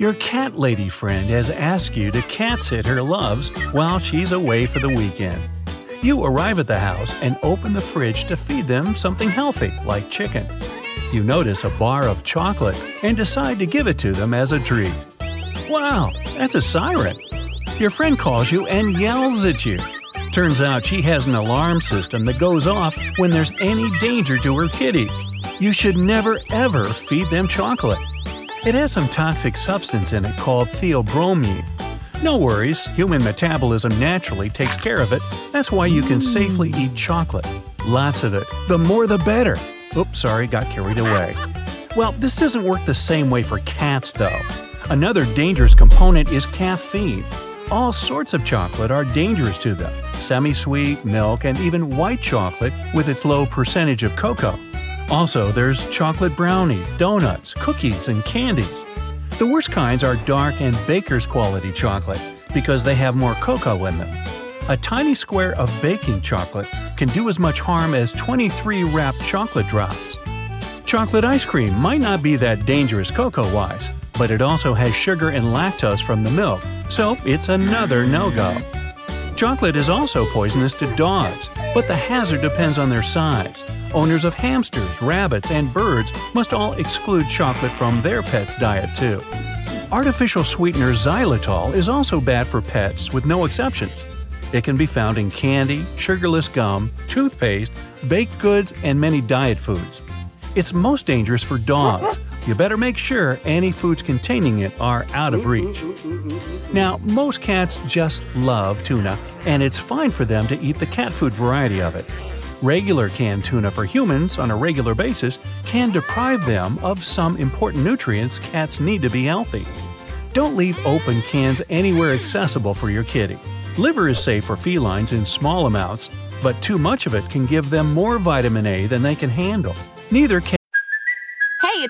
Your cat lady friend has asked you to cat sit her loves while she's away for the weekend. You arrive at the house and open the fridge to feed them something healthy, like chicken. You notice a bar of chocolate and decide to give it to them as a treat. Wow, that's a siren! Your friend calls you and yells at you. Turns out she has an alarm system that goes off when there's any danger to her kitties. You should never ever feed them chocolate. It has some toxic substance in it called theobromine. No worries, human metabolism naturally takes care of it. That's why you can safely eat chocolate. Lots of it. The more the better. Oops, sorry, got carried away. Well, this doesn't work the same way for cats, though. Another dangerous component is caffeine. All sorts of chocolate are dangerous to them semi sweet, milk, and even white chocolate with its low percentage of cocoa. Also, there's chocolate brownies, donuts, cookies, and candies. The worst kinds are dark and baker's quality chocolate because they have more cocoa in them. A tiny square of baking chocolate can do as much harm as 23 wrapped chocolate drops. Chocolate ice cream might not be that dangerous cocoa wise, but it also has sugar and lactose from the milk, so it's another no go. Chocolate is also poisonous to dogs, but the hazard depends on their size. Owners of hamsters, rabbits, and birds must all exclude chocolate from their pet's diet too. Artificial sweetener xylitol is also bad for pets with no exceptions. It can be found in candy, sugarless gum, toothpaste, baked goods, and many diet foods. It's most dangerous for dogs. You better make sure any foods containing it are out of reach. Now, most cats just love tuna, and it's fine for them to eat the cat food variety of it. Regular canned tuna for humans on a regular basis can deprive them of some important nutrients cats need to be healthy. Don't leave open cans anywhere accessible for your kitty. Liver is safe for felines in small amounts, but too much of it can give them more vitamin A than they can handle. Neither can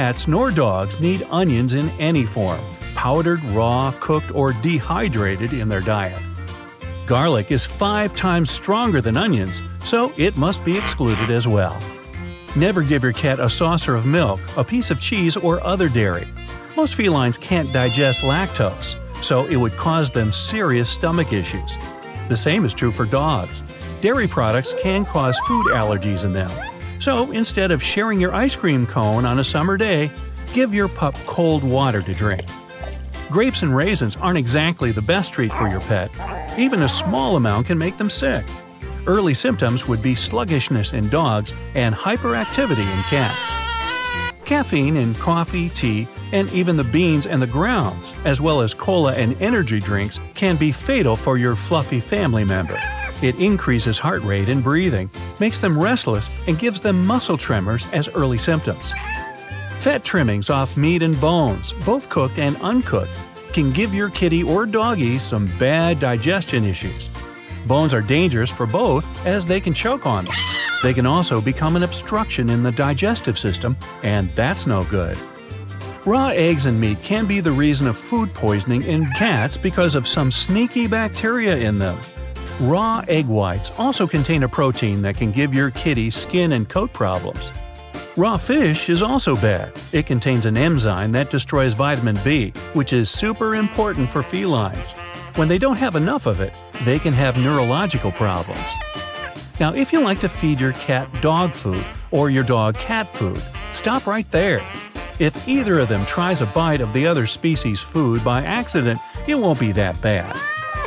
Cats nor dogs need onions in any form, powdered, raw, cooked, or dehydrated in their diet. Garlic is five times stronger than onions, so it must be excluded as well. Never give your cat a saucer of milk, a piece of cheese, or other dairy. Most felines can't digest lactose, so it would cause them serious stomach issues. The same is true for dogs. Dairy products can cause food allergies in them. So instead of sharing your ice cream cone on a summer day, give your pup cold water to drink. Grapes and raisins aren't exactly the best treat for your pet. Even a small amount can make them sick. Early symptoms would be sluggishness in dogs and hyperactivity in cats. Caffeine in coffee, tea, and even the beans and the grounds, as well as cola and energy drinks, can be fatal for your fluffy family member. It increases heart rate and breathing, makes them restless, and gives them muscle tremors as early symptoms. Fat trimmings off meat and bones, both cooked and uncooked, can give your kitty or doggy some bad digestion issues. Bones are dangerous for both as they can choke on them. They can also become an obstruction in the digestive system, and that's no good. Raw eggs and meat can be the reason of food poisoning in cats because of some sneaky bacteria in them. Raw egg whites also contain a protein that can give your kitty skin and coat problems. Raw fish is also bad. It contains an enzyme that destroys vitamin B, which is super important for felines. When they don't have enough of it, they can have neurological problems. Now, if you like to feed your cat dog food or your dog cat food, stop right there. If either of them tries a bite of the other species' food by accident, it won't be that bad.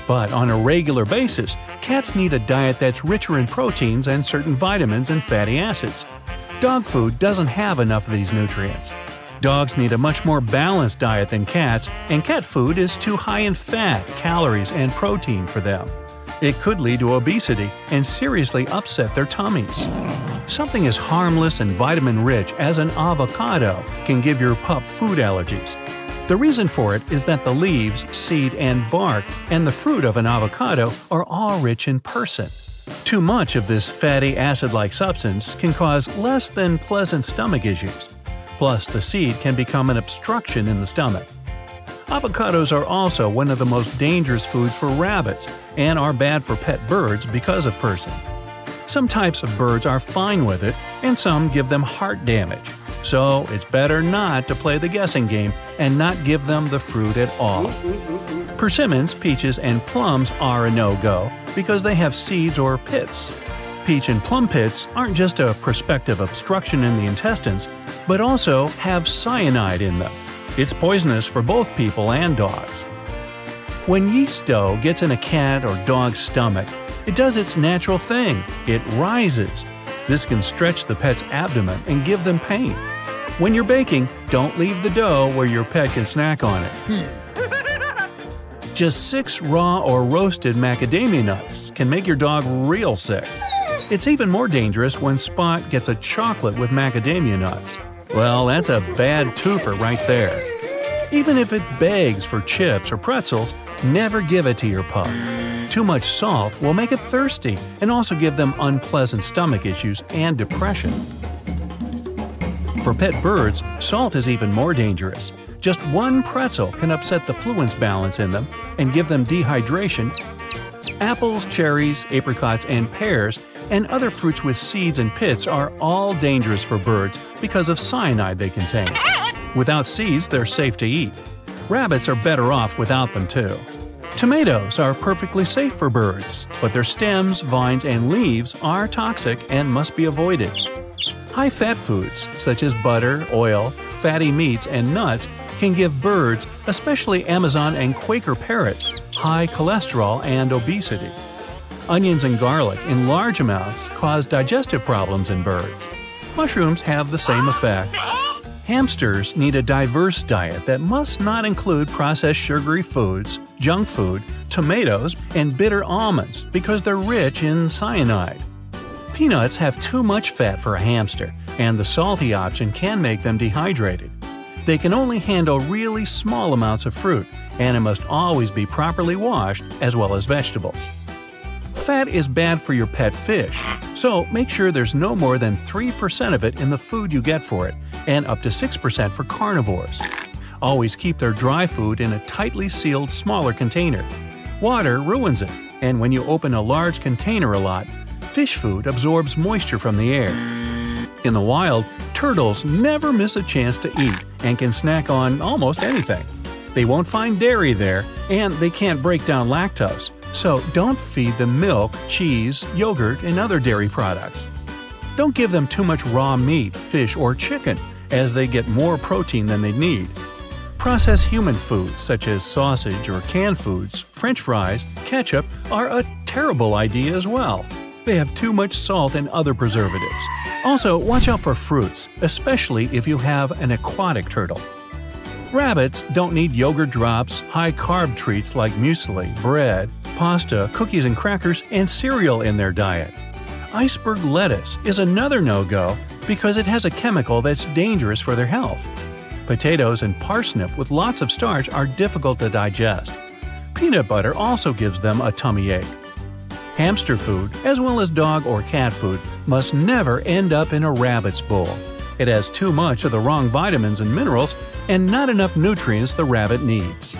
But on a regular basis, cats need a diet that's richer in proteins and certain vitamins and fatty acids. Dog food doesn't have enough of these nutrients. Dogs need a much more balanced diet than cats, and cat food is too high in fat, calories, and protein for them. It could lead to obesity and seriously upset their tummies. Something as harmless and vitamin rich as an avocado can give your pup food allergies. The reason for it is that the leaves, seed, and bark and the fruit of an avocado are all rich in persin. Too much of this fatty acid like substance can cause less than pleasant stomach issues. Plus, the seed can become an obstruction in the stomach. Avocados are also one of the most dangerous foods for rabbits and are bad for pet birds because of persin. Some types of birds are fine with it, and some give them heart damage. So it's better not to play the guessing game and not give them the fruit at all. Persimmons, peaches, and plums are a no go because they have seeds or pits. Peach and plum pits aren't just a prospective obstruction in the intestines, but also have cyanide in them. It's poisonous for both people and dogs. When yeast dough gets in a cat or dog's stomach, it does its natural thing it rises. This can stretch the pet's abdomen and give them pain. When you're baking, don't leave the dough where your pet can snack on it. Hmm. Just six raw or roasted macadamia nuts can make your dog real sick. It's even more dangerous when Spot gets a chocolate with macadamia nuts. Well, that's a bad twofer right there. Even if it begs for chips or pretzels, never give it to your pup. Too much salt will make it thirsty and also give them unpleasant stomach issues and depression. For pet birds, salt is even more dangerous. Just one pretzel can upset the fluence balance in them and give them dehydration. Apples, cherries, apricots, and pears, and other fruits with seeds and pits are all dangerous for birds because of cyanide they contain. Without seeds, they're safe to eat. Rabbits are better off without them too. Tomatoes are perfectly safe for birds, but their stems, vines, and leaves are toxic and must be avoided. High fat foods, such as butter, oil, fatty meats, and nuts, can give birds, especially Amazon and Quaker parrots, high cholesterol and obesity. Onions and garlic in large amounts cause digestive problems in birds. Mushrooms have the same effect. Hamsters need a diverse diet that must not include processed sugary foods, junk food, tomatoes, and bitter almonds because they're rich in cyanide. Peanuts have too much fat for a hamster, and the salty option can make them dehydrated. They can only handle really small amounts of fruit, and it must always be properly washed, as well as vegetables. Fat is bad for your pet fish, so make sure there's no more than 3% of it in the food you get for it, and up to 6% for carnivores. Always keep their dry food in a tightly sealed smaller container. Water ruins it, and when you open a large container a lot, fish food absorbs moisture from the air. In the wild, turtles never miss a chance to eat and can snack on almost anything. They won't find dairy there, and they can't break down lactose, so don't feed them milk, cheese, yogurt, and other dairy products. Don't give them too much raw meat, fish, or chicken, as they get more protein than they need. Processed human foods such as sausage or canned foods, french fries, ketchup are a terrible idea as well. They have too much salt and other preservatives. Also, watch out for fruits, especially if you have an aquatic turtle. Rabbits don't need yogurt drops, high carb treats like muesli, bread, pasta, cookies and crackers, and cereal in their diet. Iceberg lettuce is another no go because it has a chemical that's dangerous for their health. Potatoes and parsnip with lots of starch are difficult to digest. Peanut butter also gives them a tummy ache. Hamster food, as well as dog or cat food, must never end up in a rabbit's bowl. It has too much of the wrong vitamins and minerals and not enough nutrients the rabbit needs.